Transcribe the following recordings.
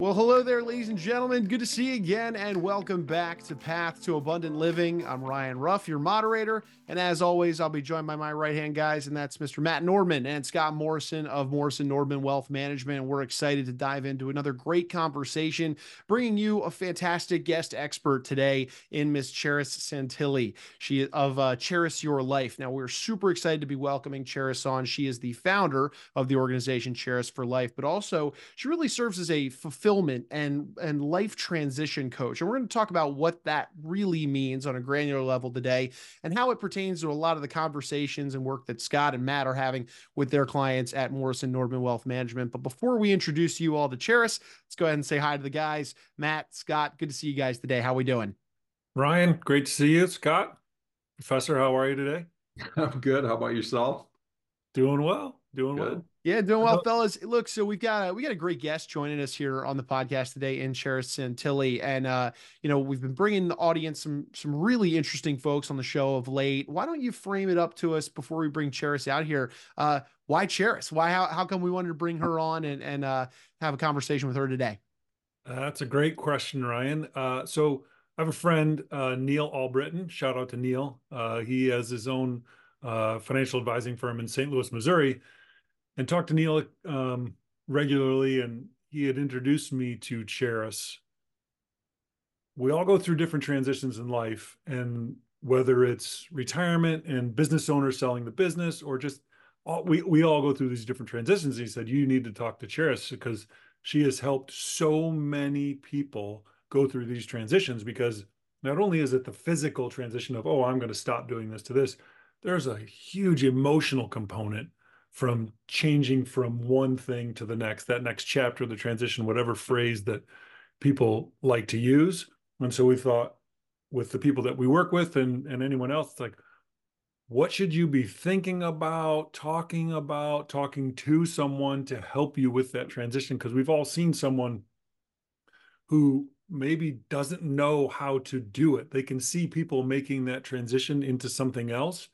Well, hello there, ladies and gentlemen. Good to see you again, and welcome back to Path to Abundant Living. I'm Ryan Ruff, your moderator, and as always, I'll be joined by my right hand guys, and that's Mr. Matt Nordmann and Scott Morrison of Morrison Nordmann Wealth Management. And we're excited to dive into another great conversation, bringing you a fantastic guest expert today in Miss Charis Santille. She of uh, Charis Your Life. Now, we're super excited to be welcoming Charis on. She is the founder of the organization Charis Your Life, but also she really serves as a fulfillment fulfillment and and life transition coach. And we're going to talk about what that really means on a granular level today and how it pertains to a lot of the conversations and work that Scott and Matt are having with their clients at Morrison Nordmann Wealth Management. But before we introduce you all to Charis, let's go ahead and say hi to the guys. Matt, Scott, good to see you guys today. How are we doing? Ryan, great to see you. Scott, Professor, how are you today? I'm good. How about yourself? Doing well. Doing good. well. Yeah, doing well, fellas. Look, so we've got a, we got a great guest joining us here on the podcast today in Charis Santille, and uh, you know we've been bringing the audience some some really interesting folks on the show of late. Why don't you frame it up to us before we bring Charis out here? Uh, why Charis? Why how how come we wanted to bring her on and and uh, have a conversation with her today? Uh, that's a great question, Ryan. Uh, so I have a friend, uh, Neil Albritton. Shout out to Neil. Uh, he has his own uh, financial advising firm in St. Louis, Missouri and talked to Neil um, regularly, and he had introduced me to Charis. We all go through different transitions in life, and whether it's retirement and business owners selling the business, or just all, we we all go through these different transitions. he said you need to talk to Charis because she has helped so many people go through these transitions because not only is it the physical transition of oh i'm going to stop doing this to this there's a huge emotional component from changing from one thing to the next, that next chapter, the transition, whatever phrase that people like to use. And so we thought with the people that we work with and, and anyone else, it's like, what should you be thinking about, talking about, talking to someone to help you with that transition? Because we've all seen someone who maybe doesn't know how to do it. They can see people making that transition into something else,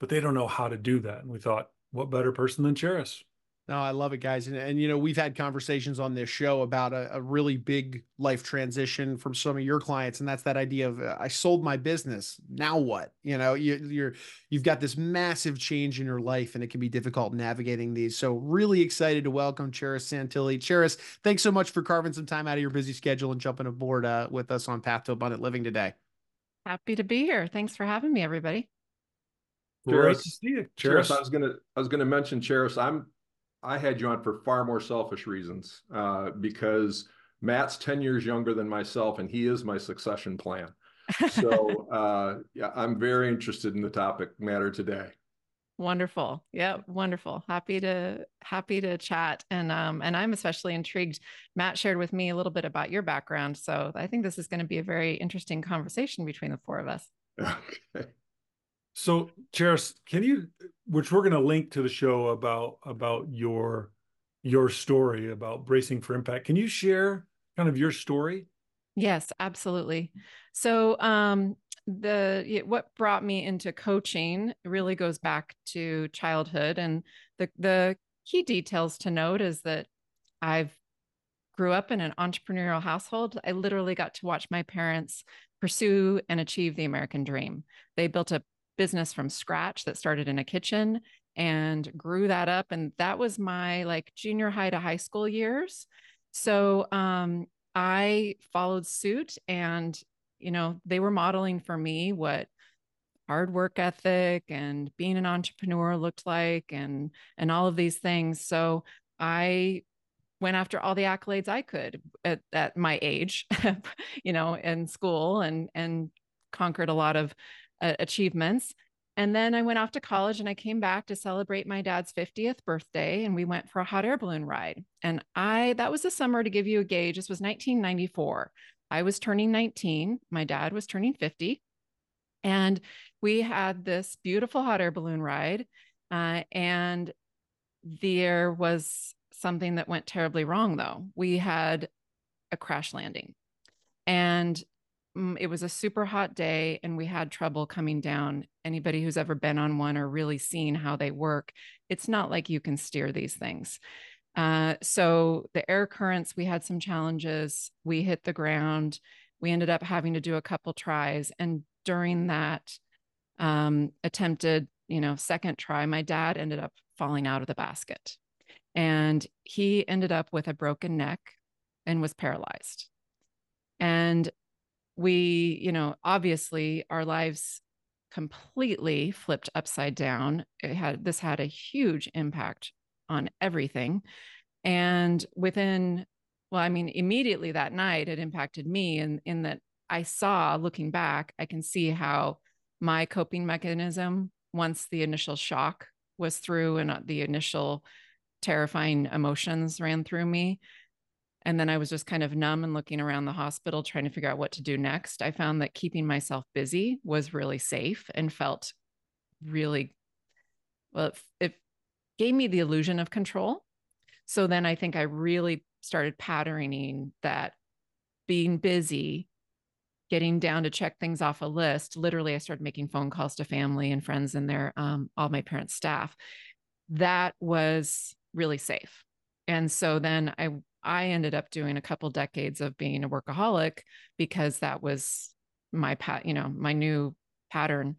but they don't know how to do that. And we thought, what better person than Charis? No, I love it, guys. And, and you know, we've had conversations on this show about a, a, really big life transition from some of your clients, and that's that idea of uh, I sold my business. Now what? You know, you, you're you've got this massive change in your life, and it can be difficult navigating these. So, really excited to welcome Charis Santille. Charis, thanks so much for carving some time out of your busy schedule and jumping aboard uh, with us on Path to Abundant Living today. Happy to be here. Thanks for having me, everybody. Charis, to see you. Charis, I was gonna I was gonna mention Charis. I'm I had you on for far more selfish reasons uh, because Matt's 10 years younger than myself and he is my succession plan. So uh, yeah, I'm very interested in the topic matter today. Wonderful. Yeah, wonderful. Happy to happy to chat. And um and I'm especially intrigued. Matt shared with me a little bit about your background. So I think this is going to be a very interesting conversation between the four of us. Okay. So, Charis, can you, which we're going to link to the show about about your your story about bracing for impact. Can you share kind of your story? Yes, absolutely. So, um, the what brought me into coaching really goes back to childhood, and the the key details to note is that I've grew up in an entrepreneurial household. I literally got to watch my parents pursue and achieve the American dream. They built a business from scratch that started in a kitchen and grew that up and that was my like junior high to high school years. So um i followed suit and you know they were modeling for me what hard work ethic and being an entrepreneur looked like and and all of these things. So i went after all the accolades i could at, at my age you know in school and and conquered a lot of uh, achievements. And then I went off to college and I came back to celebrate my dad's 50th birthday and we went for a hot air balloon ride. And I, that was the summer to give you a gauge. This was 1994. I was turning 19. My dad was turning 50. And we had this beautiful hot air balloon ride. Uh, and there was something that went terribly wrong, though. We had a crash landing. And it was a super hot day and we had trouble coming down. Anybody who's ever been on one or really seen how they work, it's not like you can steer these things. Uh, so the air currents, we had some challenges. We hit the ground. We ended up having to do a couple tries. And during that um, attempted, you know, second try, my dad ended up falling out of the basket. And he ended up with a broken neck and was paralyzed. And we, you know, obviously our lives completely flipped upside down. It had this had a huge impact on everything. And within, well, I mean, immediately that night, it impacted me in, in that I saw looking back, I can see how my coping mechanism, once the initial shock was through and uh, the initial terrifying emotions ran through me, and then I was just kind of numb and looking around the hospital trying to figure out what to do next. I found that keeping myself busy was really safe and felt really well, it, it gave me the illusion of control. So then I think I really started patterning that being busy, getting down to check things off a list. Literally, I started making phone calls to family and friends and their um, all my parents' staff. That was really safe. And so then I I ended up doing a couple decades of being a workaholic because that was my pat, you know, my new pattern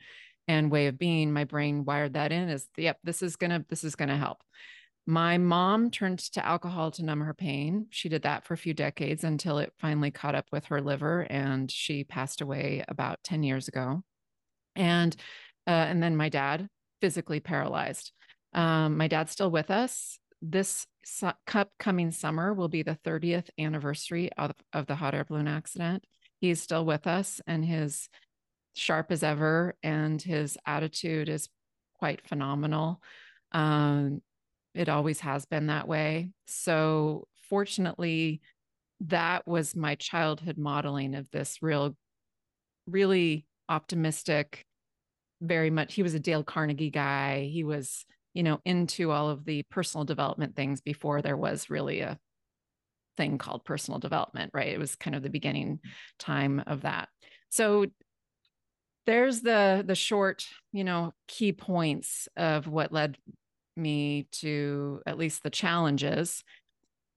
and way of being. My brain wired that in as, yep, this is gonna, this is gonna help. My mom turned to alcohol to numb her pain. She did that for a few decades until it finally caught up with her liver, and she passed away about ten years ago. And uh, and then my dad physically paralyzed. Um, my dad's still with us this su- coming summer will be the 30th anniversary of, of the hot air balloon accident. He's still with us and his sharp as ever, and his attitude is quite phenomenal. Um, it always has been that way. So, fortunately, that was my childhood modeling of this real, really optimistic, very much. He was a Dale Carnegie guy. He was you know, into all of the personal development things before there was really a thing called personal development, right? It was kind of the beginning mm. time of that. So there's the the short, you know, key points of what led me to at least the challenges.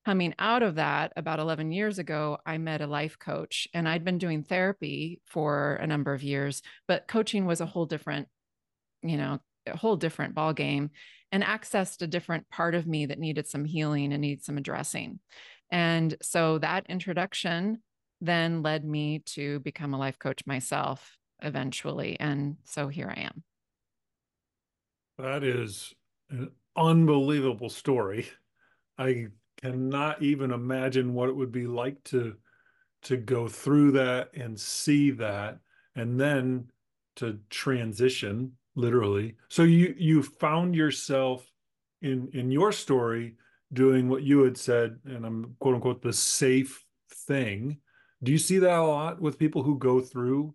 Coming out of that about 11 years ago, I met a life coach and I'd been doing therapy for a number of years, but coaching was a whole different, you know, a whole different ball game and accessed a different part of me that needed some healing and needed some addressing. And so that introduction then led me to become a life coach myself eventually. And so here I am. That is an unbelievable story. I cannot even imagine what it would be like to to go through that and see that and then to transition literally. So you you found yourself in in your story doing what you had said, and I'm quote unquote the safe thing. Do you see that a lot with people who go through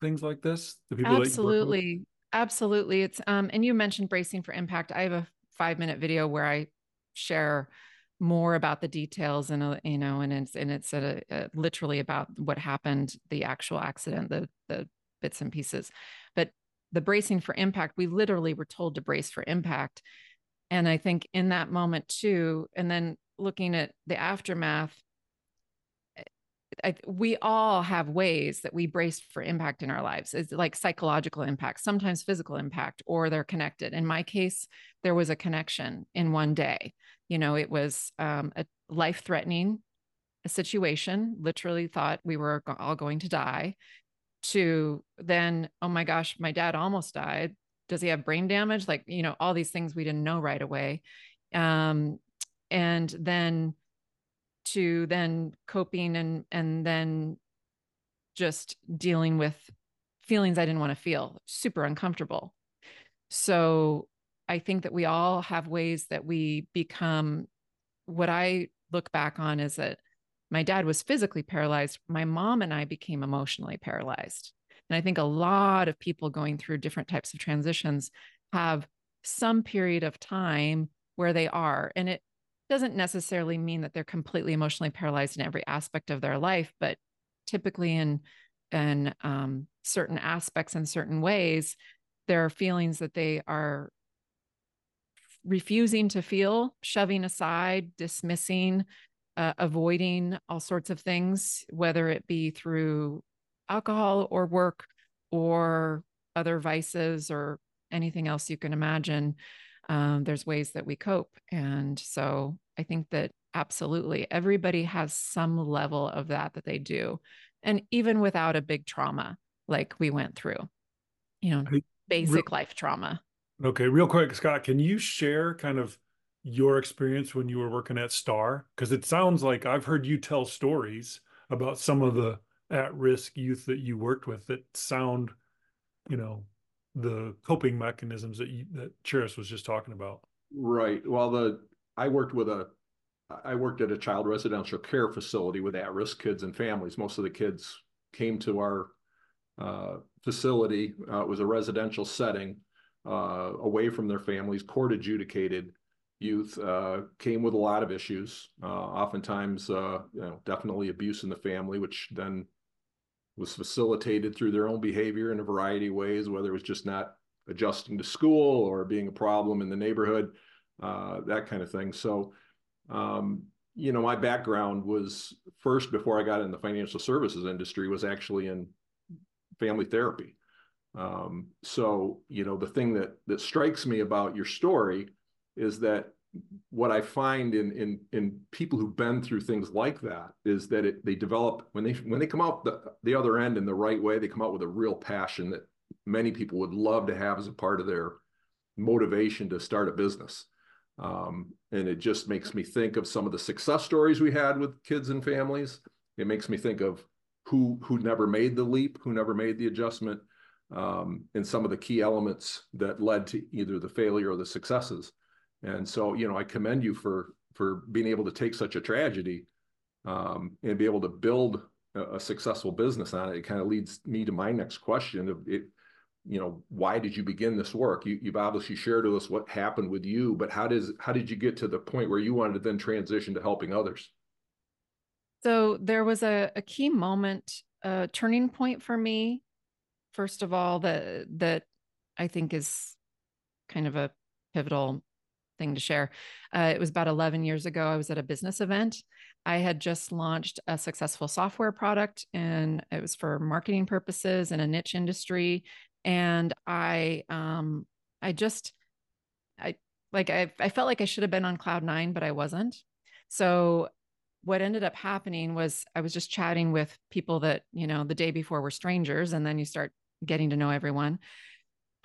things like this? The people absolutely, absolutely. It's um, and you mentioned bracing for impact. I have a five minute video where I share more about the details and uh, you know and it's and it's a, a, literally about what happened the actual accident the the bits and pieces but the bracing for impact, we literally were told to brace for impact. And I think in that moment too, and then looking at the aftermath, eh, I, we all have ways that we brace for impact in our lives. It's like psychological impact, sometimes physical impact, or they're connected. In my case, there was a connection in one day. You know, it was um, a life threatening situation, literally thought we were all going to die to then, oh my gosh, my dad almost died. Does he have brain damage? Like, you know, all these things we didn't know right away. Um, and then to then coping and and then just dealing with feelings I didn't want to feel, super uncomfortable. So I think that we all have ways that we become what I look back on is that my dad was physically paralyzed. My mom and I became emotionally paralyzed. And I think a lot of people going through different types of transitions have some period of time where they are. And it doesn't necessarily mean that they're completely emotionally paralyzed in every aspect of their life, but typically in in um, certain aspects and certain ways, there are feelings that they are refusing to feel, shoving aside, dismissing, uh, avoiding all sorts of things, whether it be through alcohol or work or other vices or anything else you can imagine. Um, there's ways that we cope. And so I think that absolutely everybody has some level of that that they do. And even without a big trauma like we went through, you know, basic life trauma. Okay, real quick, Scott, can you share kind of your experience when you were working at Star? Because it sounds like I've heard you tell stories about some of the at-risk youth that you worked with that sound, you know, the coping mechanisms that you, that Charis was just talking about. Right. Well, the I worked with a I worked at a child residential care facility with at-risk kids and families. Most of the kids came to our uh, facility. Uh, it was a residential setting, uh, away from their families, court adjudicated youth uh, came with a lot of issues. Uh, oftentimes, uh, you know, definitely abuse in the family, which then was facilitated through their own behavior in a variety of ways, whether it was just not adjusting to school or being a problem in the neighborhood, uh, that kind of thing. So, um, you know, my background was first before I got in the financial services industry was actually in family therapy. Um, so, you know, the thing that that strikes me about your story is that what I find in in in people who've been through things like that is that it, they develop when they when they come out the, the other end in the right way, they come out with a real passion that many people would love to have as a part of their motivation to start a business. Um, and it just makes me think of some of the success stories we had with kids and families. It makes me think of who who never made the leap, who never made the adjustment, um, and some of the key elements that led to either the failure or the successes. And so, you know, I commend you for for being able to take such a tragedy um, and be able to build a, a, successful business on it. It kind of leads me to my next question of it. You know, why did you begin this work? You, you've obviously shared with us what happened with you, but how does how did you get to the point where you wanted to then transition to helping others? So there was a, a key moment, a turning point for me. First of all, that that I think is kind of a pivotal thing to share. Uh, it was about 11 years ago. I was at a business event. I had just launched a successful software product, and it was for marketing purposes in a niche industry. And I, um, I just, I like, I, I felt like I should have been on cloud nine, but I wasn't. So what ended up happening was I was just chatting with people that, you know, the day before were strangers, and then you start getting to know everyone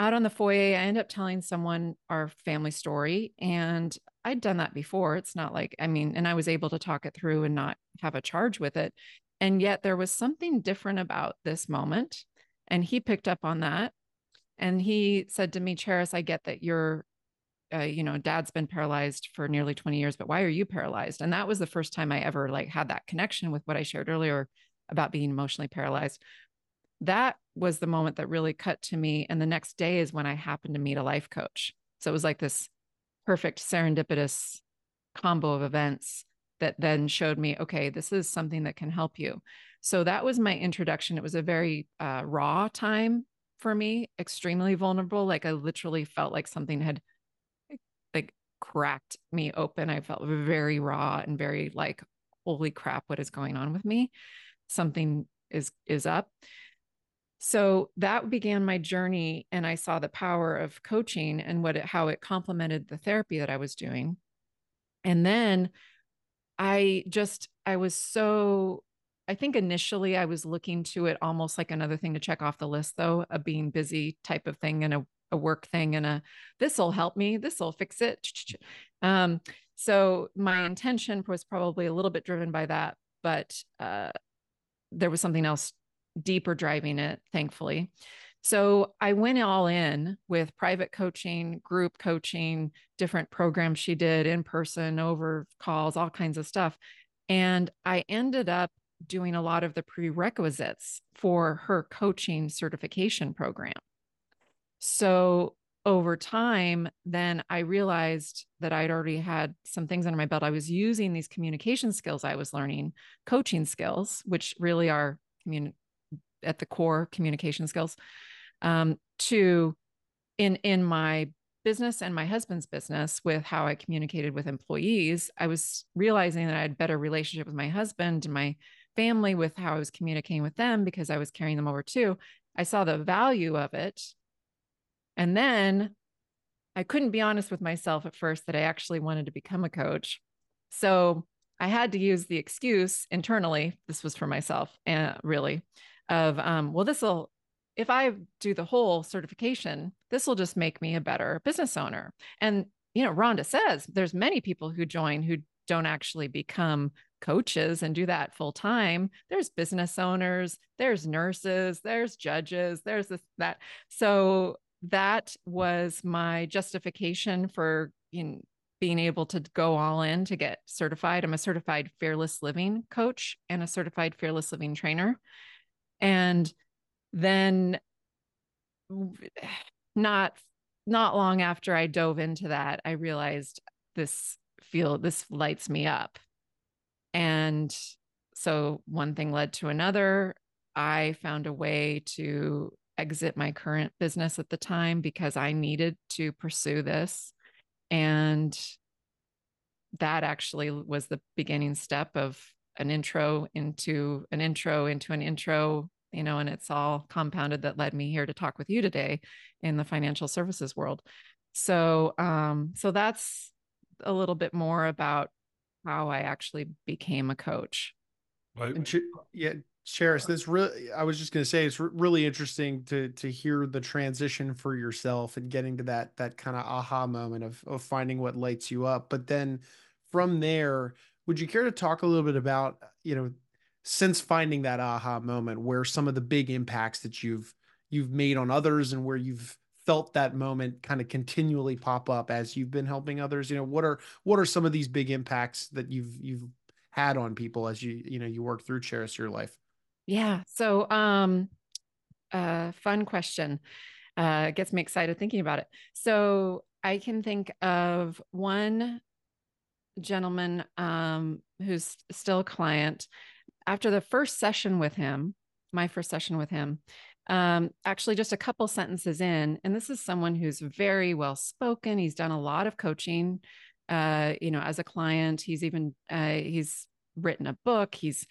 out on the foyer, I end up telling someone our family story. And I'd done that before. It's not like, I mean, and I was able to talk it through and not have a charge with it. And yet there was something different about this moment. And he picked up on that. And he said to me, Charis, I get that you're, uh, you know, dad's been paralyzed for nearly 20 years, but why are you paralyzed? And that was the first time I ever like had that connection with what I shared earlier about being emotionally paralyzed that was the moment that really cut to me. And the next day is when I happened to meet a life coach. So it was like this perfect serendipitous combo of events that then showed me, okay, this is something that can help you. So that was my introduction. It was a very uh, raw time for me, extremely vulnerable. Like I literally felt like something had like cracked me open. I felt very raw and very like, holy crap, what is going on with me? Something is is up. So that began my journey, and I saw the power of coaching and what it, how it complemented the therapy that I was doing. And then I just I was so I think initially I was looking to it almost like another thing to check off the list, though, a being busy type of thing and a, a work thing and a this will help me, this will fix it. Um, so my intention was probably a little bit driven by that, but uh, there was something else deeper driving it, thankfully. So I went all in with private coaching, group coaching, different programs she did in person, over calls, all kinds of stuff. And I ended up doing a lot of the prerequisites for her coaching certification program. So over time, then I realized that I'd already had some things under my belt. I was using these communication skills I was learning, coaching skills, which really are commun- at the core communication skills um, to in in my business and my husband's business with how I communicated with employees, I was realizing that I had better relationship with my husband and my family with how I was communicating with them because I was carrying them over too. I saw the value of it. And then I couldn't be honest with myself at first that I actually wanted to become a coach. So I had to use the excuse internally. This was for myself, uh, really, of, um, well, this will, if I do the whole certification, this will just make me a better business owner. And, you know, Rhonda says there's many people who join who don't actually become coaches and do that full time. There's business owners, there's nurses, there's judges, there's this, that. So that was my justification for know, being able to go all in to get certified. I'm a certified fearless living coach and a certified fearless living trainer. And then not not long after I dove into that, I realized this feel this lights me up. And so one thing led to another. I found a way to exit my current business at the time because I needed to pursue this. And that actually was the beginning step of an intro into an intro into an intro, you know, and it's all compounded that led me here to talk with you today in the financial services world. So, um, so that's a little bit more about how I actually became a coach. Right. yeah, Charis, this really, I was just going to say, it's really interesting to to hear the transition for yourself and getting to that that kind of aha moment of of finding what lights you up. But then from there, would you care to talk a little bit about, you know, since finding that aha moment, where some of the big impacts that you've you've made on others and where you've felt that moment kind of continually pop up as you've been helping others you know what are what are some of these big impacts that you've you've had on people as you you know you work through Charis Your Life yeah. So, um, uh, fun question. Uh, gets me excited thinking about it. So I can think of one gentleman um, who's still a client. After the first session with him, my first session with him, um, actually just a couple sentences in, and this is someone who's very well spoken. He's done a lot of coaching, uh, you know, as a client. He's even uh, he's written a book. He's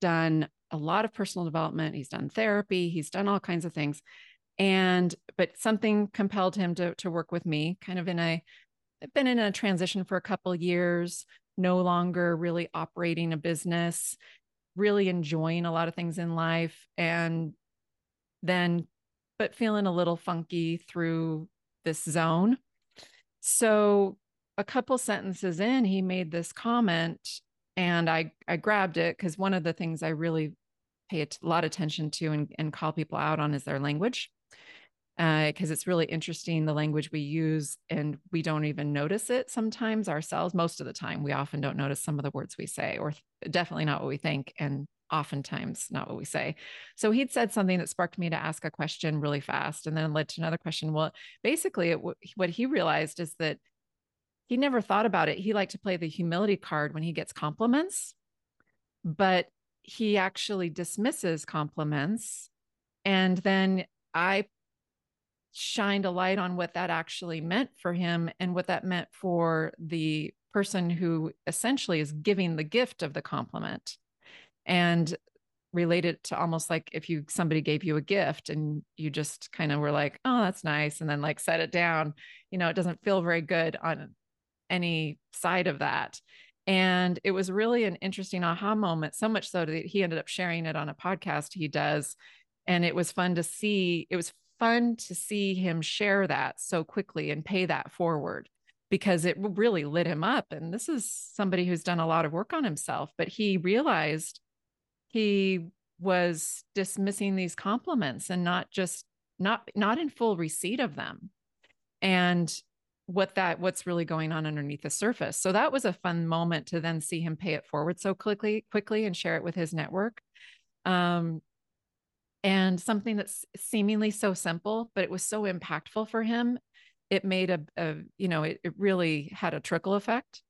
done a lot of personal development. He's done therapy. He's done all kinds of things. And, but something compelled him to, to work with me kind of in a, been in a transition for a couple years, no longer really operating a business, really enjoying a lot of things in life. And then, but feeling a little funky through this zone. So a couple sentences in, he made this comment and I I grabbed it because one of the things I really pay a lot of attention to and, and call people out on is their language because uh, it's really interesting the language we use and we don't even notice it sometimes ourselves most of the time we often don't notice some of the words we say or th- definitely not what we think and oftentimes not what we say so he'd said something that sparked me to ask a question really fast and then led to another question well basically it, what he realized is that he never thought about it. He liked to play the humility card when he gets compliments, but he actually dismisses compliments. And then I shined a light on what that actually meant for him and what that meant for the person who essentially is giving the gift of the compliment. And related to almost like if you somebody gave you a gift and you just kind of were like oh that's nice and then like set it down you know it doesn't feel very good on any side of that. And it was really an interesting aha moment, so much so that he ended up sharing it on a podcast he does. And it was fun to see, it was fun to see him share that so quickly and pay that forward because it really lit him up. And this is somebody who's done a lot of work on himself, but he realized he was dismissing these compliments and not just not not in full receipt of them and what that what's really going on underneath the surface. So that was a fun moment to then see him pay it forward so quickly quickly and share it with his network. Um, and something that's seemingly so simple, but it was so impactful for him. It made a, a you know, it, it really had a trickle effect.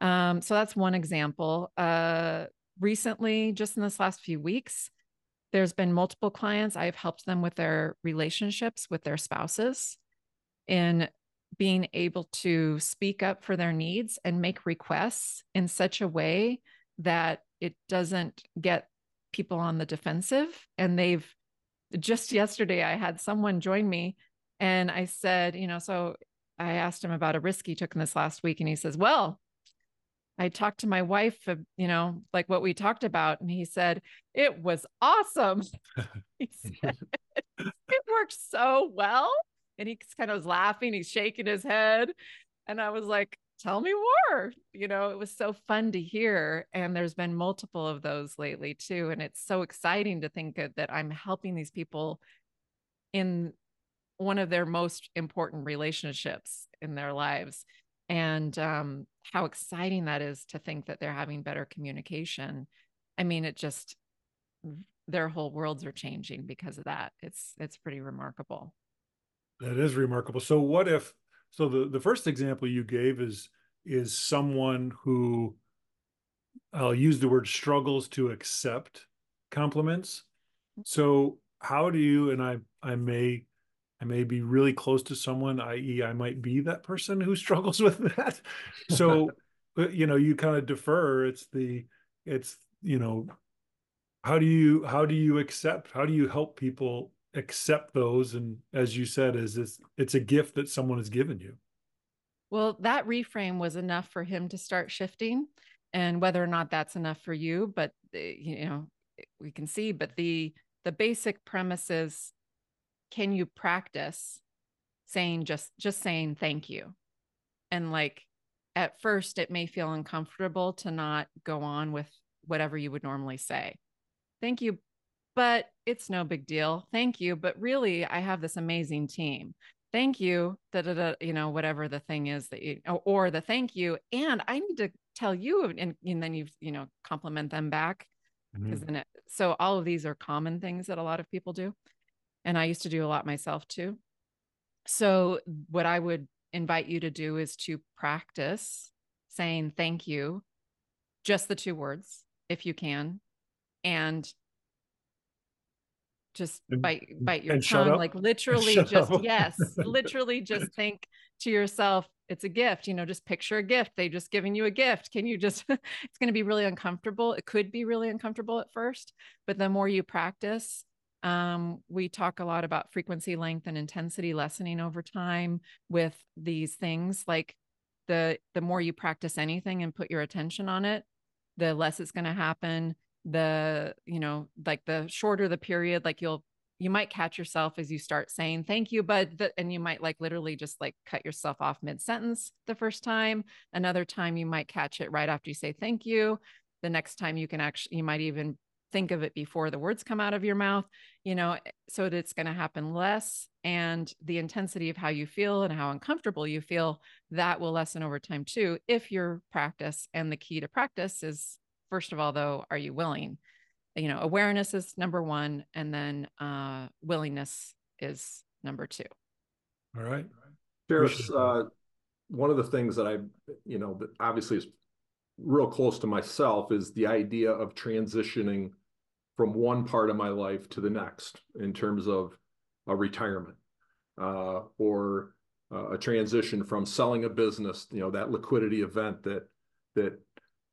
Um, so that's one example. Uh, recently, just in this last few weeks, there's been multiple clients. I've helped them with their relationships with their spouses in being able to speak up for their needs and make requests in such a way that it doesn't get people on the defensive and they've just yesterday i had someone join me and i said you know so i asked him about a risk he took in this last week and he says well i talked to my wife you know like what we talked about and he said it was awesome. He said it worked so well and he kind of was laughing he's shaking his head and i was like tell me more. You know, it was so fun to hear. And there's been multiple of those lately too. And it's so exciting to think that I'm helping these people in one of their most important relationships in their lives. And um, how exciting that is to think that they're having better communication. I mean, it just, their whole worlds are changing because of that. It's, it's pretty remarkable. That is remarkable. So what if so the, the first example you gave is is someone who I'll use the word struggles to accept compliments. So how do you and I I may I may be really close to someone, i.e., I might be that person who struggles with that. So uh, you know, you kind of defer. It's the it's you know, how do you how do you accept? How do you help people accept those and as you said is it's it's a gift that someone has given you. Well that reframe was enough for him to start shifting and whether or not that's enough for you but eh, you know we can see but the the basic premise is can you practice saying just just saying thank you? And like at first it may feel uncomfortable to not go on with whatever you would normally say. Thank you but it's no big deal. Thank you. But really, I have this amazing team. Thank you. Da, da, da, you know, whatever the thing is that you, or the thank you. And I need to tell you, and, and then you, you know, compliment them back. Because mm-hmm. then it, so all of these are common things that a lot of people do. And I used to do a lot myself too. So, what I would invite you to do is to practice saying thank you, just the two words, if you can, and just bite bite your tongue like literally just yes literally just think to yourself it's a gift you know just picture a gift they just giving you a gift. Can you just it's going to be really uncomfortable it could be really uncomfortable at first but the more you practice um, we talk a lot about frequency length and intensity lessening over time with these things like the the more you practice anything and put your attention on it the less it's going to happen the you know like the shorter the period like you'll you might catch yourself as you start saying thank you but and you might like literally just like cut yourself off mid sentence the first time. Another time you might catch it right after you say thank you. The next time you can actually you might even think of it before the words come out of your mouth you know eh, so that it's going to happen less. And the intensity of how you feel and how uncomfortable you feel that will lessen over time too if your practice and the key to practice is first of all though are you willing? You know awareness is number one and then uh willingness is number two. All right. Sheriff, uh, one of the things that I, you know, that obviously is real close to myself is the idea of transitioning from one part of my life to the next in terms of a retirement uh, or uh, a transition from selling a business, you know, that liquidity event that that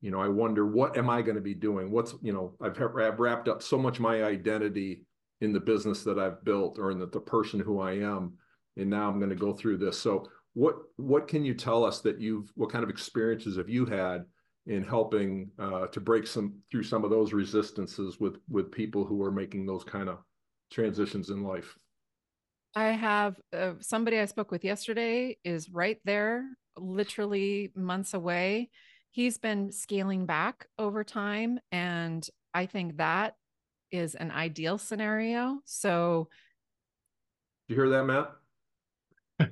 you know, I wonder what am I going to be doing? What's, you know, I've, I've wrapped up so much my identity in the business that I've built or in the, the person who I am. And now I'm going to go through this. So what, what can you tell us that you've, what kind of experiences have you had in helping uh, to break some through some of those resistances with, with people who are making those kind of transitions in life? I have uh, somebody I spoke with yesterday is right there, literally months away he's been scaling back over time. And I think that is an ideal scenario. So, you hear that, Matt?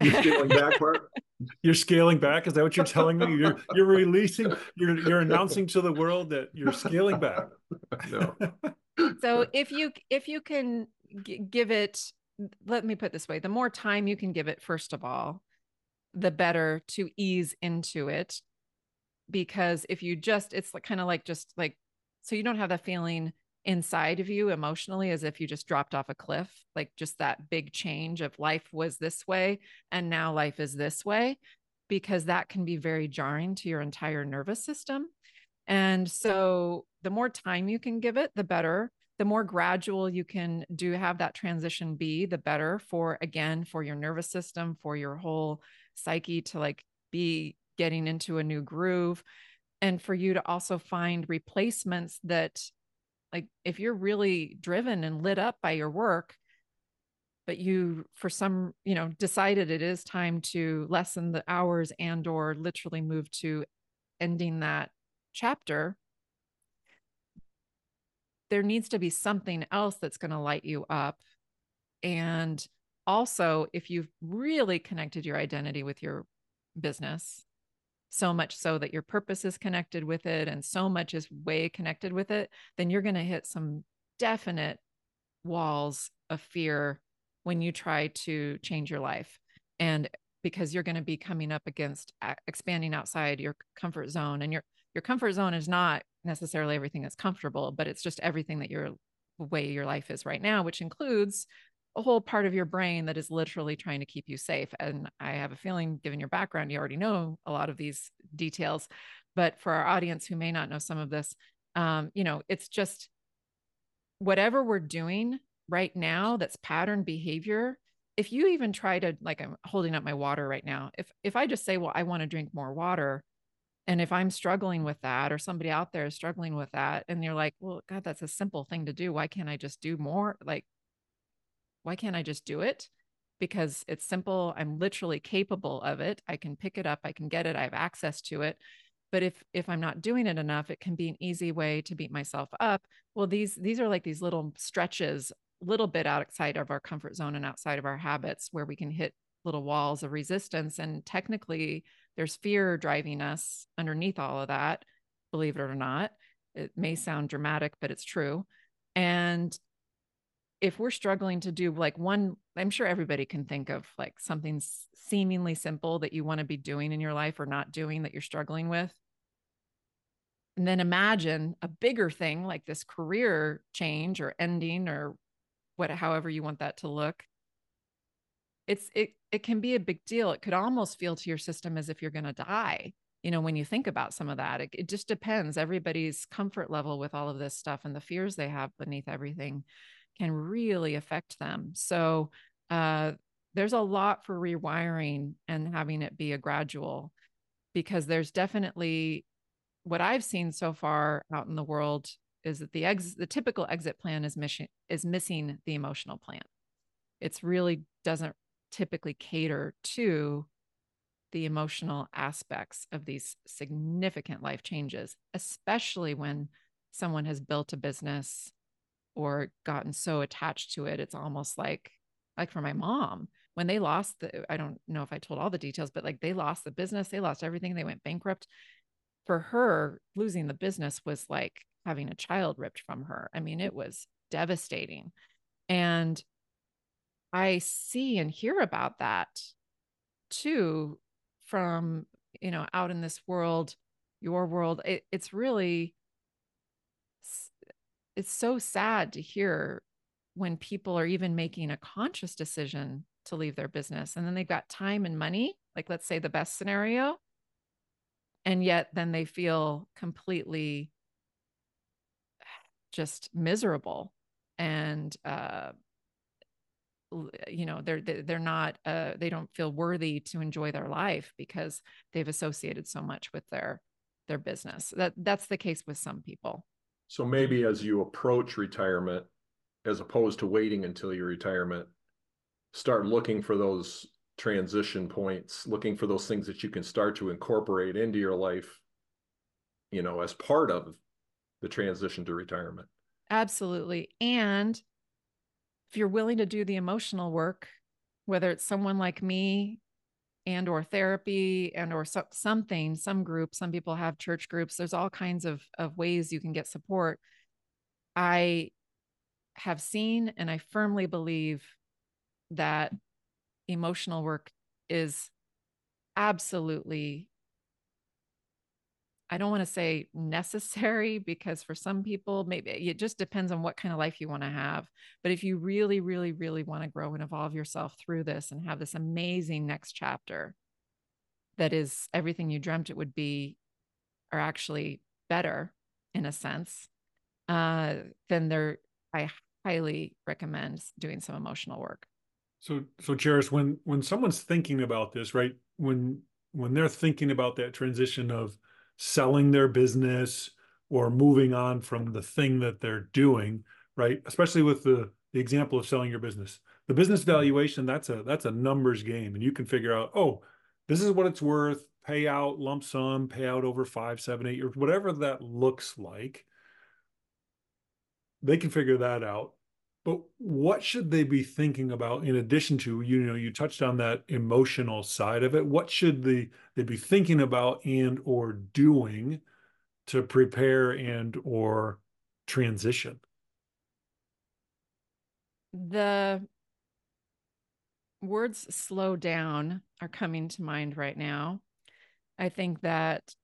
you're scaling back part. You're scaling back. Is that what you're telling me? You're you're releasing. You're you're announcing to the world that you're scaling back. No. so if you if you can g- give it, let me put this way: the more time you can give it, first of all, the better to ease into it because if you just it's like kind of like just like so you don't have that feeling inside of you emotionally as if you just dropped off a cliff, like just that big change of life was this way and now life is this way, because that can be very jarring to your entire nervous system. And so the more time you can give it, the better. The more gradual you can do have that transition be, the better for again, for your nervous system, for your whole psyche to like be getting into a new groove and for you to also find replacements that like if you're really driven and lit up by your work but you for some you know decided it is time to lessen the hours and or literally move to ending that chapter there needs to be something else that's going to light you up. And also if you've really connected your identity with your business so much so that your purpose is connected with it and so much is way connected with it, then you're going to hit some definite walls of fear when you try to change your life. And because you're going to be coming up against expanding outside your comfort zone and your your comfort zone is not necessarily everything that's comfortable, but it's just everything that your way your life is right now, which includes a whole part of your brain that is literally trying to keep you safe. And I have a feeling, given your background, you already know a lot of these details. But for our audience who may not know some of this, um, you know, it's just whatever we're doing right now that's pattern behavior. If you even try to, like, I'm holding up my water right now. If if I just say, well, I want to drink more water, and if I'm struggling with that, or somebody out there is struggling with that, and you're like, well, God, that's a simple thing to do. Why can't I just do more? Like, why can't I just do it? Because it's simple. I'm literally capable of it. I can pick it up. I can get it. I have access to it. But if if I'm not doing it enough, it can be an easy way to beat myself up. Well, these these are like these little stretches, little bit outside of our comfort zone and outside of our habits where we can hit little walls of resistance. And technically, there's fear driving us underneath all of that, believe it or not. It may sound dramatic, but it's true. And if we're struggling to do like one i'm sure everybody can think of like something seemingly simple that you want to be doing in your life or not doing that you're struggling with. And then imagine a bigger thing like this career change or ending or what however you want that to look. It's it it can be a big deal. It could almost feel to your system as if you're going to die you know when you think about some of that. It, it just depends. Everybody's comfort level with all of this stuff and the fears they have beneath everything can really affect them. So uh, there's a lot for rewiring and having it be a gradual because there's definitely what I've seen so far out in the world is that the ex- the typical exit plan is mission is missing the emotional plan. It's really doesn't typically cater to the emotional aspects of these significant life changes, especially when someone has built a business or gotten so attached to it it's almost like like for my mom when they lost the i don't know if i told all the details but like they lost the business they lost everything they went bankrupt. For her losing the business was like having a child ripped from her. I mean it was devastating. And i see and hear about that too from you know out in this world your world. It, it's really it's so sad to hear when people are even making a conscious decision to leave their business and then they've got time and money like let's say the best scenario and yet then they feel completely just miserable and uh you know they're they're not uh they don't feel worthy to enjoy their life because they've associated so much with their their business. That that's the case with some people so maybe as you approach retirement, as opposed to waiting until your retirement, start looking for those transition points, looking for those things that you can start to incorporate into your life, you know, as part of the transition to retirement. Absolutely. And if you're willing to do the emotional work, whether it's someone like me and or therapy and or so, something some group some people have church groups there's all kinds of of ways you can get support. I have seen and i firmly believe that emotional work is absolutely I don't want to say necessary because for some people, maybe it just depends on what kind of life you want to have. But if you really, really, really want to grow and evolve yourself through this and have this amazing next chapter that is everything you dreamt it would be, or actually better in a sense, uh, then there, I highly recommend doing some emotional work. So, so Charis, when when someone's thinking about this, right? When when they're thinking about that transition of selling their business or moving on from the thing that they're doing, right? Especially with the the example of selling your business. The business mm-hmm. valuation, that's a that's a numbers game. And you can figure out, oh, this is what it's worth, pay out lump sum, pay out over five, seven, eight years, whatever that looks like. They can figure that out. But what should they be thinking about in addition to, you know, you touched on that emotional side of it. What should they they be thinking about and or doing to prepare and or transition? The words slow down are coming to mind right now. I think that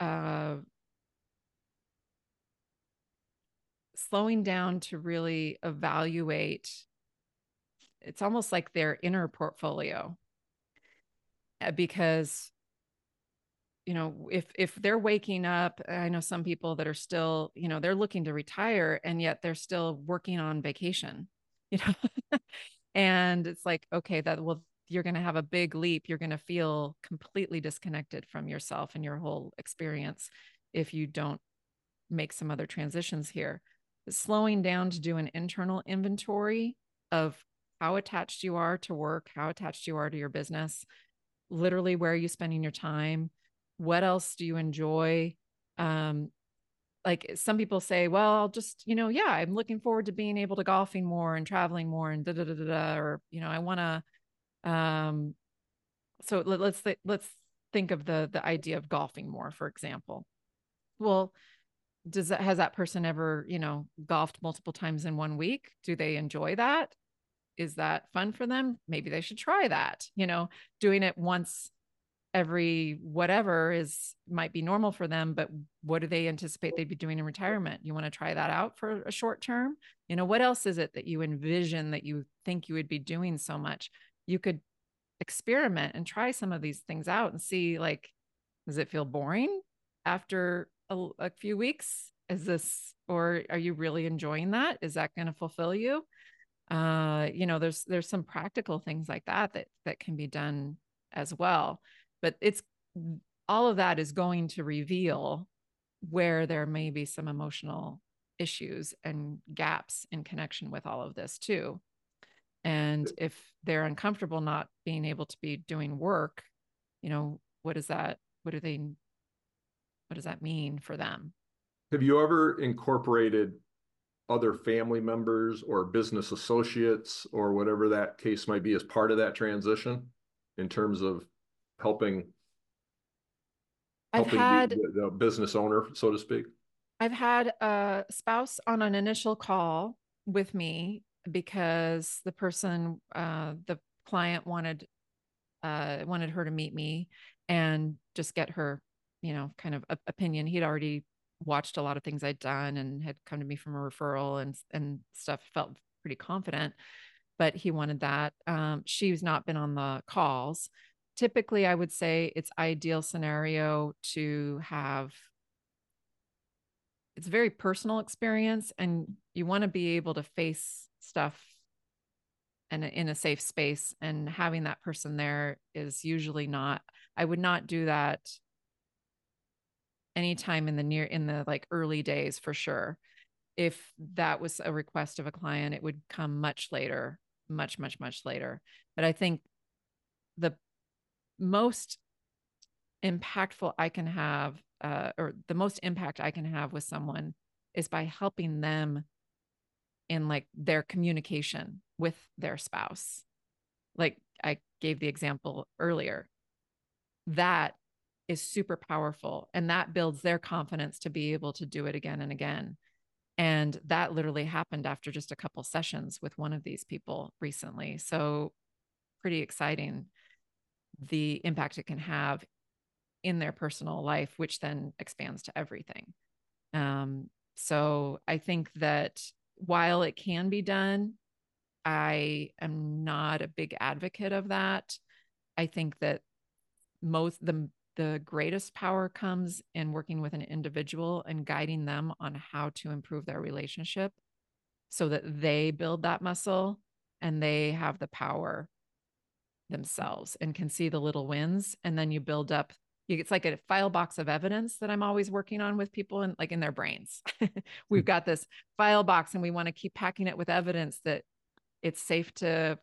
uh, slowing down to really evaluate it's almost like their inner portfolio. Uh, because you know if if they're waking up i know some people that are still you know they're looking to retire and yet they're still working on vacation you know? And it's like okay that well you're going to have a big leap. You're going to feel completely disconnected from yourself and your whole experience if you don't make some other transitions here slowing down to do an internal inventory of how attached you are to work, how attached you are to your business, literally where are you spending your time, what else do you enjoy? Um, like some people say, well, I'll just, you know, yeah, I'm looking forward to being able to golfing more and traveling more and da da da da, or you know, I want to. Um, so let, let's let's think of the the idea of golfing more, for example. Well, does that has that person ever you know golfed multiple times in one week? Do they enjoy that? Is that fun for them? Maybe they should try that you know? Doing it once every whatever is might be normal for them but what do they anticipate they'd be doing in retirement? You want to try that out for a short term? You know what else is it that you envision that you think you would be doing so much? You could experiment and try some of these things out and see like does it feel boring after a, a few weeks? Is this, or are you really enjoying that? Is that going to fulfill you? Uh, you know, there's there's some practical things like that that that can be done as well. But it's all of that is going to reveal where there may be some emotional issues and gaps in connection with all of this too. And if they're uncomfortable not being able to be doing work, you know, what is that? What do they what does that mean for them? Have you ever incorporated other family members or business associates or whatever that case might be as part of that transition in terms of helping I've helping had the, the business owner, so to speak? I've had a spouse on an initial call with me because the person, uh, the client wanted uh, wanted her to meet me and just get her you know, kind of opinion. He'd already watched a lot of things I'd done and had come to me from a referral and and stuff. Felt pretty confident, but he wanted that. Um, she's not been on the calls. Typically, I would say it's ideal scenario to have. It's very personal experience, and you want to be able to face stuff and in a safe space. And having that person there is usually not. I would not do that anytime in the near in the like early days for sure. If that was a request of a client it would come much later much much much later. But i think the most impactful i can have uh, or the most impact i can have with someone is by helping them in like their communication with their spouse. Like i gave the example earlier. That is super powerful and that builds their confidence to be able to do it again and again and that literally happened after just a couple sessions with one of these people recently so pretty exciting the impact it can have in their personal life, which then expands to everything. Um, so I think that while it can be done, I am not a big advocate of that. I think that most the the greatest power comes in working with an individual and guiding them on how to improve their relationship so that they build that muscle and they have the power themselves and can see the little wins and then you build up it's like a file box of evidence that I'm always working on with people and like in their brains. Hmm. We've got this file box and we want to keep packing it with evidence that it's safe to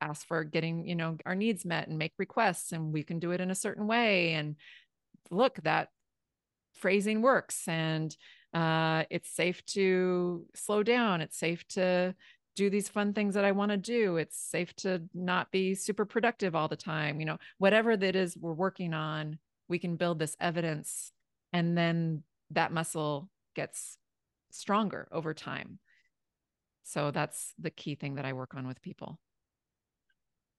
ask for getting, you know, our needs met and make requests and we can do it in a certain way and look that phrasing works and uh, it's safe to slow down, it's safe to do these fun things that I want to do. It's safe to not be super productive all the time. You know, whatever that is we're working on, we can build this evidence and then that muscle gets stronger over time. So that's the key thing that I work on with people.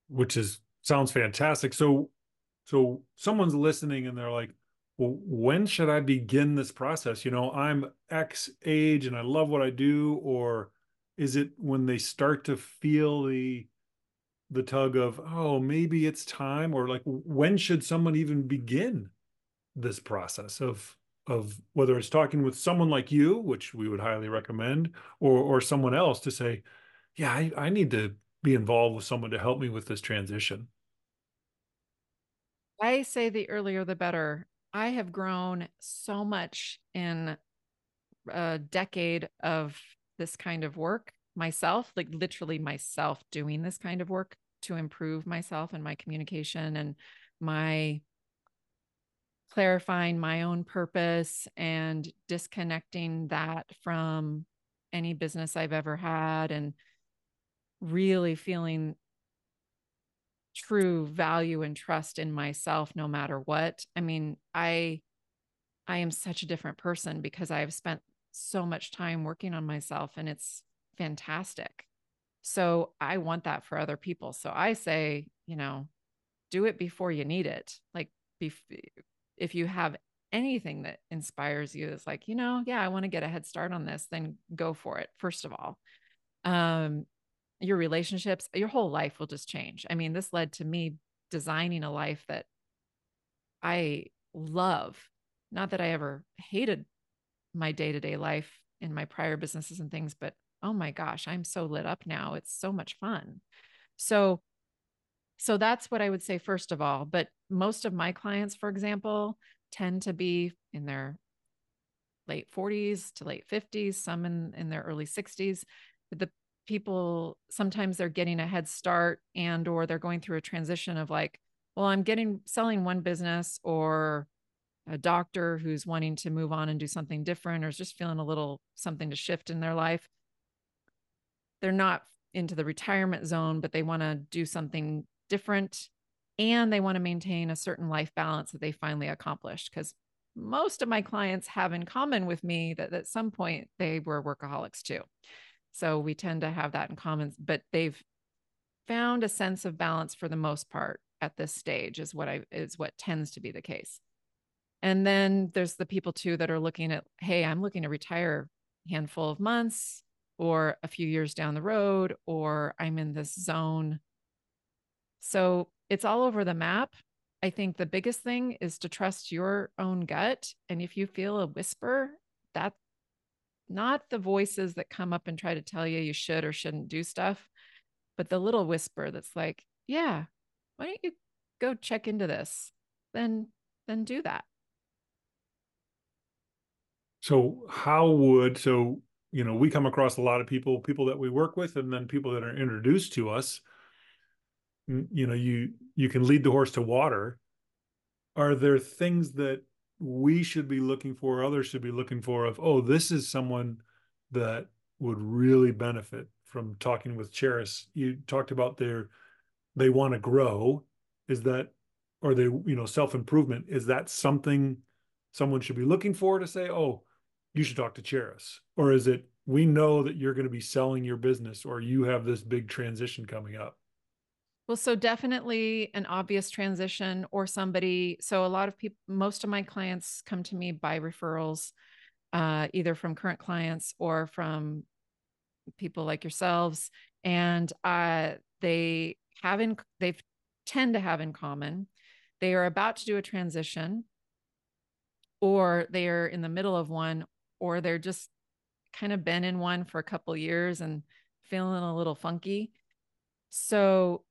Which is sounds fantastic. So so someone's listening and they're like, well, when should I begin this process? You know, I'm X age and I love what I do, or is it when they start to feel the the tug of oh maybe it's time or like when should someone even begin this process of of whether it's talking with someone like you which we would highly recommend or or someone else to say yeah I, I need to be involved with someone to help me with this transition. I say the earlier the better. I have grown so much in a decade of this kind of work myself like literally myself doing this kind of work to improve myself and my communication and my clarifying my own purpose and disconnecting that from any business I've ever had and really feeling true value and trust in myself no matter what. I mean, I I am such a different person because I have spent so much time working on myself and it's fantastic. So I want that for other people. So I say, you know, do it before you need it. Like if you have anything that inspires you it's like, you know, yeah, I want to get a head start on this, then go for it. First of all. Um your relationships, your whole life will just change. I mean, this led to me designing a life that I love. Not that I ever hated my day-to-day life in my prior businesses and things, but oh my gosh, I'm so lit up now. It's so much fun. So, so that's what I would say first of all. But most of my clients, for example, tend to be in their late 40s to late 50s, some in, in their early 60s. But The people sometimes they're getting a head start and or they're going through a transition of like, well, I'm getting selling one business or a doctor who's wanting to move on and do something different or is just feeling a little something to shift in their life they're not into the retirement zone, but they want to do something different and they want to maintain a certain life balance that they finally accomplished. Because most of my clients have in common with me that at some point they were workaholics too. So we tend to have that in common, but they've found a sense of balance for the most part at this stage is what I is what tends to be the case. And then there's the people too that are looking at, hey, I'm looking to retire handful of months or a few years down the road, or I'm in this zone. So it's all over the map. I think the biggest thing is to trust your own gut. And if you feel a whisper, that's not the voices that come up and try to tell you you should or shouldn't do stuff, but the little whisper that's like, yeah, why don't you go check into this? Then, then do that. So, how would so you know we come across a lot of people people that we work with and then people that are introduced to us you know you you can lead the horse to water are there things that we should be looking for others should be looking for of oh this is someone that would really benefit from talking with Charis. you talked about their they want to grow is that or they you know self improvement is that something someone should be looking for to say oh you should talk to Charis? Or is it, we know that you're going to be selling your business or you have this big transition coming up? Well, so definitely an obvious transition or somebody. So a lot of people, most of my clients come to me by referrals, uh, either from current clients or from people like yourselves. And uh, they have in, they tend to have in common, they are about to do a transition or they are in the middle of one, or they're just kind of been in one for a couple years and feeling a little funky. So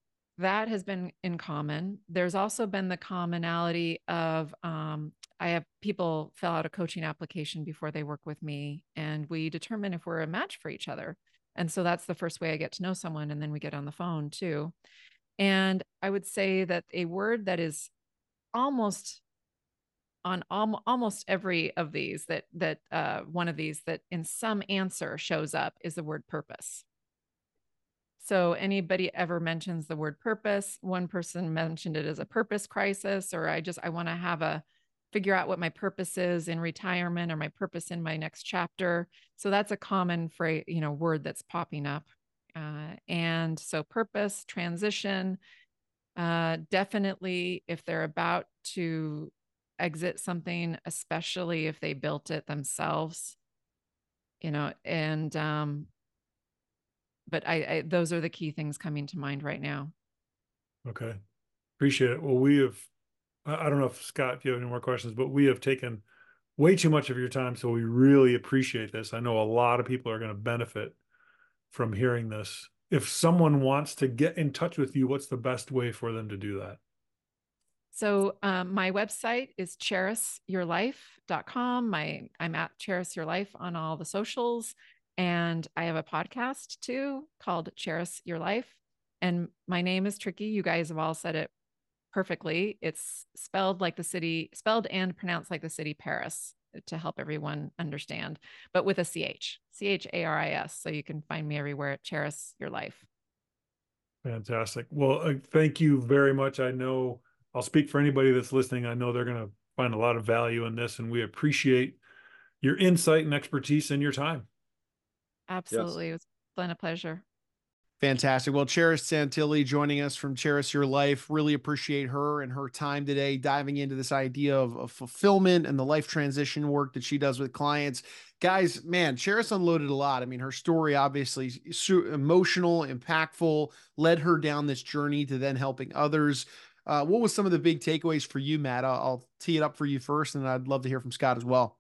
that has been in common. There's also been the commonality of um, I have people fill out a coaching application before they work with me, and we determine if we're a match for each other. And so that's the first way I get to know someone. And then we get on the phone too. And I would say that a word that is almost on al- almost every of these that that uh, one of these that in some answer shows up is the word purpose so anybody ever mentions the word purpose? One person mentioned it as a purpose crisis or i just i want to have a figure out what my purpose is in retirement or my purpose in my next chapter. So that's a common phrase you know word that's popping up. Uh, and so purpose transition uh, definitely if they're about to exit something, especially if they built it themselves, you know, and, um, but I, I, those are the key things coming to mind right now. Okay. Appreciate it. Well, we have, I don't know if Scott, if you have any more questions, but we have taken way too much of your time. So we really appreciate this. I know a lot of people are going to benefit from hearing this. If someone wants to get in touch with you, what's the best way for them to do that? So um, my website is charisyourlife.com. My I'm at Charis Your Life on all the socials. And I have a podcast too called Charis Your Life. And my name is tricky. You guys have all said it perfectly. It's spelled like the city, spelled and pronounced like the city Paris to help everyone understand, but with a CH, C H A R I S. So you can find me everywhere at Charis Your Life. Fantastic. Well, uh, thank you very much. I know I'll speak for anybody that's listening. I know they're going to find a lot of value in this, and we appreciate your insight and expertise and your time. Absolutely. Yes. It was been a pleasure. Fantastic. Well, Charis Santille joining us from Charis Your Life. Really appreciate her and her time today, diving into this idea of, of, fulfillment and the life transition work that she does with clients. Guys, man, Charis unloaded a lot. I mean, her story obviously emotional, impactful, led her down this journey to then helping others. Uh, what was some of the big takeaways for you, Matt? I'll, I'll tee it up for you first, and I'd love to hear from Scott as well.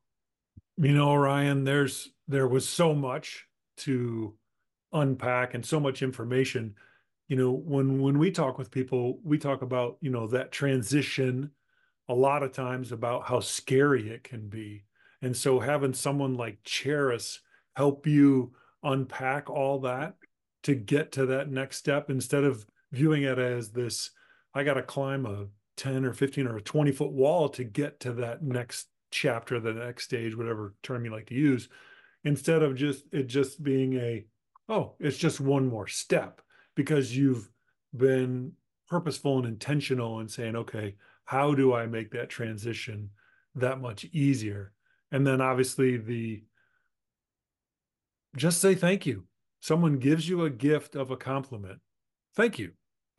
You know, Ryan, there's there was so much to unpack and so much information. You know, when when we talk with people, we talk about you know that transition a lot of times about how scary it can be, and so having someone like Charis help you unpack all that to get to that next step instead of viewing it as this I got to climb a 10 or 15 or a 20 foot wall to get to that next chapter, the next stage, whatever term you like to use, instead of just it just being a, oh, it's just one more step because you've been purposeful and intentional and saying, okay, how do I make that transition that much easier? And then obviously the just say thank you. Someone gives you a gift of a compliment. Thank you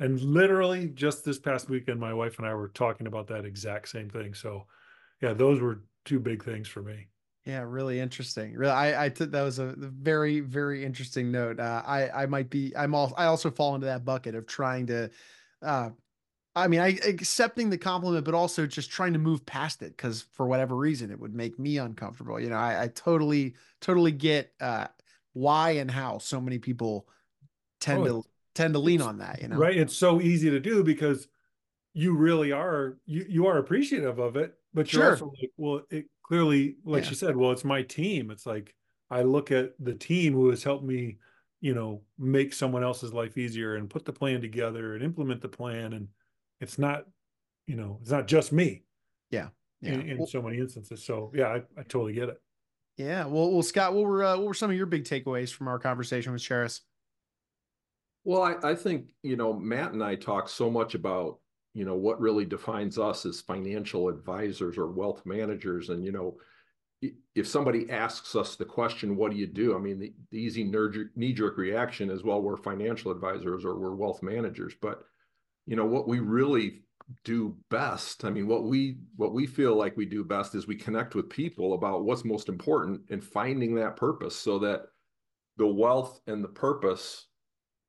and literally just this past weekend my wife and i were talking about that exact same thing so yeah those were two big things for me yeah really interesting really i i took that was a very very interesting note uh, i i might be i'm all i also fall into that bucket of trying to uh I mean, I accepting the compliment, but also just trying to move past it because for whatever reason it would make me uncomfortable. You know, I, I totally, totally get uh, why and how so many people tend oh, to tend to lean on that, you know. Right. It's so easy to do because you really are you you are appreciative of it, but you're sure. also like, well, it clearly, like yeah. she said, well, it's my team. It's like I look at the team who has helped me, you know, make someone else's life easier and put the plan together and implement the plan. And it's not, you know, it's not just me. Yeah. Yeah. In, in well, so many instances. So yeah, I, I totally get it. Yeah. Well, well, Scott, what were uh, what were some of your big takeaways from our conversation with Charis? Well, I, I think, you know, Matt and I talk so much about, you know, what really defines us as financial advisors or wealth managers. And, you know, if somebody asks us the question, what do you do? I mean, the, the easy knee jerk reaction is, well, we're financial advisors or we're wealth managers. But you know, what we really do best. I mean, what we what we feel like we do best is we connect with people about what's most important and finding that purpose so that the wealth and the purpose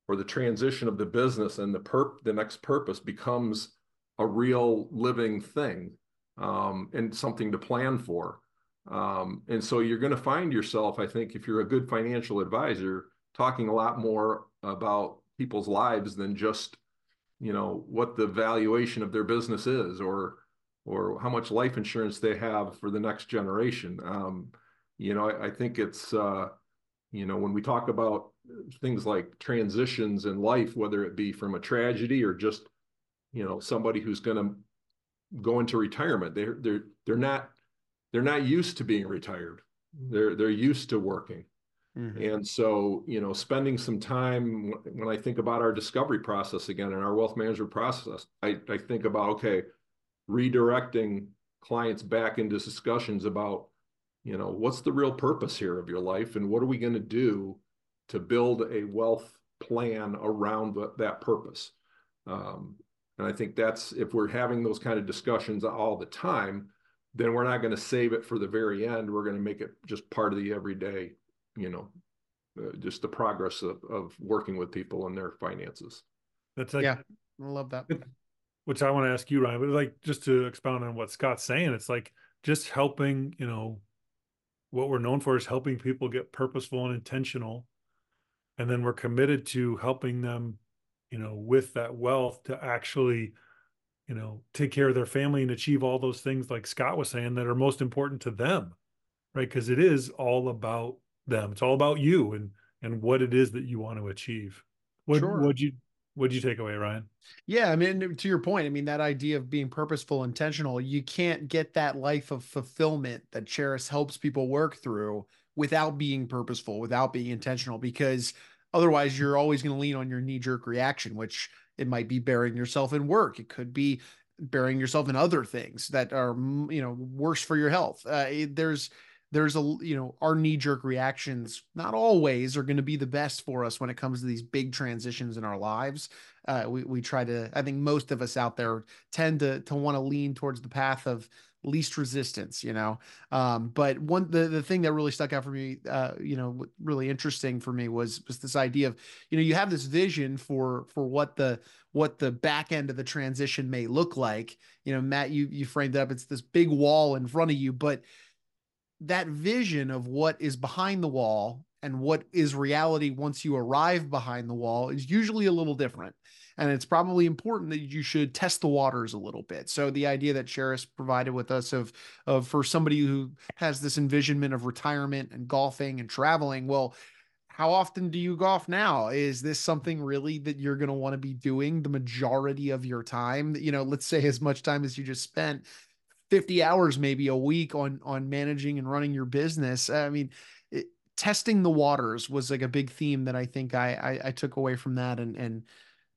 or the transition of the business and the perp the next purpose becomes a real living thing um, and something to plan for. Um, and so you're going to find yourself, I think, if you're a good financial advisor, talking a lot more about people's lives than just, you know, what the valuation of their business is or or how much life insurance they have for the next generation. Um, you know, I, I think it's uh, you know when we talk about things like transitions in life, whether it be from a tragedy or just you know somebody who's going to go into retirement, they're they're they're not they're not used to being retired. They're they're used to working. Mm-hmm. And so, you know, spending some time when I think about our discovery process again and our wealth management process, I, I think about okay, redirecting clients back into discussions about you know what's the real purpose here of your life? And what are we going to do to build a wealth plan around the, that purpose? Um, and i think that's if we're having those kind of discussions all the time then we're not going to save it for the very end. We're going to make it just part of the everyday you know uh, just the progress of, of working with people and their finances. That's like, yeah i love that. Which i want to ask you ryan but like just to expound on what scott's saying it's like just helping you know what we're known for is helping people get purposeful and intentional. And then we're committed to helping them you know with that wealth to actually you know take care of their family and achieve all those things like scott was saying that are most important to them right? Because it is all about them. It's all about you and and what it is that you want to achieve. What sure. would you what did you take away, Ryan? Yeah, I mean, to your point, I mean, that idea of being purposeful, intentional, you can't get that life of fulfillment that Charis helps people work through without being purposeful, without being intentional, because otherwise you're always going to lean on your knee jerk reaction, which it might be burying yourself in work. It could be burying yourself in other things that are, you know, worse for your health. Uh, there's, there's a you know our knee jerk reactions not always are going to be the best for us when it comes to these big transitions in our lives. Uh, we, we try to i think most of us out there tend to to want to lean towards the path of least resistance you know? Um, but one the, the thing that really stuck out for me uh, you know really interesting for me was was this idea of you know you have this vision for for what the what the back end of the transition may look like. You know matt you you framed it up it's this big wall in front of you but that vision of what is behind the wall and what is reality once you arrive behind the wall is usually a little different. And it's probably important that you should test the waters a little bit. So the idea that Charis provided with us of, of for somebody who has this envisionment of retirement and golfing and traveling, well, how often do you golf now? Is this something really that you're going to want to be doing the majority of your time? You know, let's say as much time as you just spent 50 hours maybe a week on on managing and running your business. I mean it, testing the waters was like a big theme that i think I, I, I took away from that and and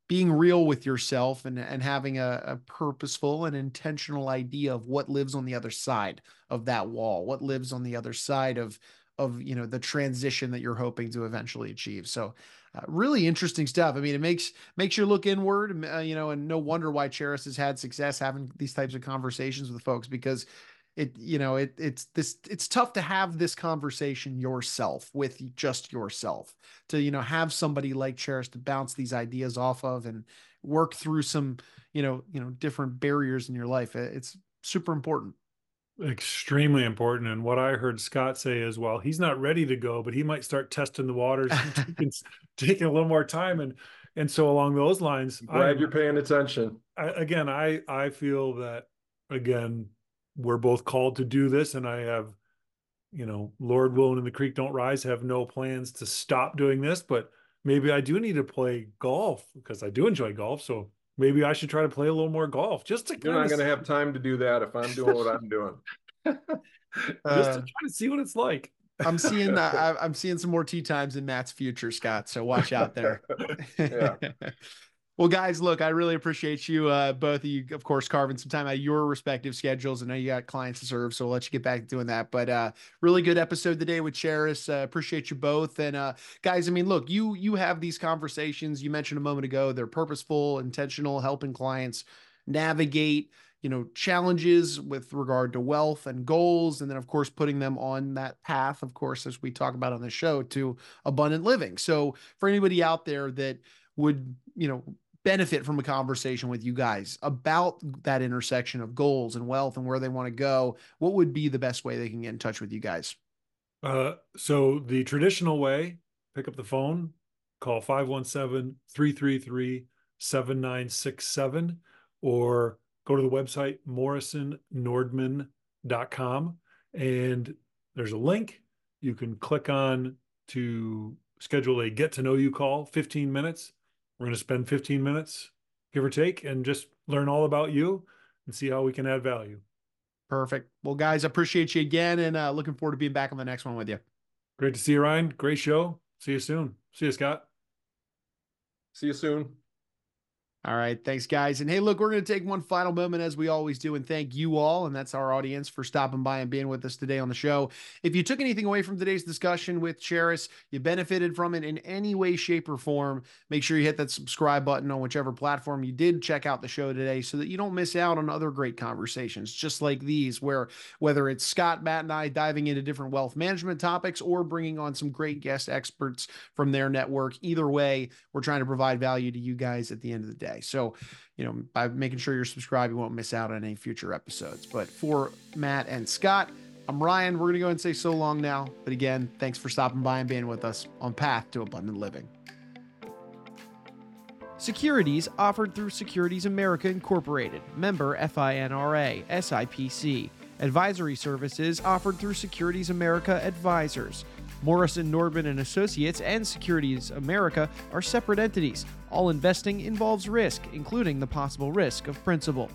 being real with yourself and and having a, a purposeful and intentional idea of what lives on the other side of that wall what lives on the other side of of you know the transition that you're hoping to eventually achieve. So uh, really interesting stuff. I mean, it makes makes you look inward, uh, you know, and no wonder why Charis has had success having these types of conversations with folks because it, you know, it it's this it's tough to have this conversation yourself with just yourself to you know have somebody like Charis to bounce these ideas off of and work through some you know you know different barriers in your life. It's super important extremely important. And what I heard Scott say is, well, he's not ready to go, but he might start testing the waters, taking, taking, a little more time. And and so along those lines, I'm glad I, you're paying attention. I, again, I I feel that again we're both called to do this, and I have, you know, Lord willing, and the creek don't rise. Have no plans to stop doing this, but maybe I do need to play golf because I do enjoy golf. So maybe I should try to play a little more golf just to. You're not going to have time to do that if I'm doing what I'm doing. just uh, to try to see what it's like. I'm seeing that. I'm seeing some more tee times in Matt's future, Scott. So watch out there. Well, guys, look, I really appreciate you, uh, both of you, of course, carving some time out of your respective schedules. I know you got clients to serve, so we'll let you get back to doing that. But uh, really good episode today with Charis. Uh, appreciate you both. And uh, guys, I mean, look, you you have these conversations. You mentioned a moment ago. They're purposeful, intentional, helping clients navigate you know challenges with regard to wealth and goals and then of course putting them on that path of course as we talk about on the show to abundant living so for anybody out there that would you know benefit from a conversation with you guys about that intersection of goals and wealth and where they want to go, what would be the best way they can get in touch with you guys? Uh, so the traditional way, pick up the phone, call 517 333 7967, or go to the website morrisonnordmann.com. And there's a link. You can click on to schedule a get to know you call, 15 minutes we're going to spend 15 minutes, give or take, and just learn all about you and see how we can add value. Perfect. Well, guys, appreciate you again and uh, looking forward to being back on the next one with you. Great to see you, Ryan. Great show. See you soon. See you, Scott. See you soon. All right. Thanks, guys. And hey, look, we're going to take one final moment as we always do and thank you all. And that's our audience for stopping by and being with us today on the show. If you took anything away from today's discussion with Charis, you benefited from it in any way, shape, or form, make sure you hit that subscribe button on whichever platform you did check out the show today so that you don't miss out on other great conversations just like these, where whether it's Scott, Matt, and I diving into different wealth management topics or bringing on some great guest experts from their network, either way, we're trying to provide value to you guys at the end of the day. So, you know, by making sure you're subscribed, you won't miss out on any future episodes. But for Matt and Scott, I'm Ryan. We're going to go and say so long now. But again, thanks for stopping by and being with us on Path to Abundant Living. Securities offered through Securities America Incorporated, member FINRA, SIPC. Advisory services offered through Securities America Advisors. Morrison, Nordmann and Associates and Securities America are separate entities. All investing involves risk, including the possible risk of principal.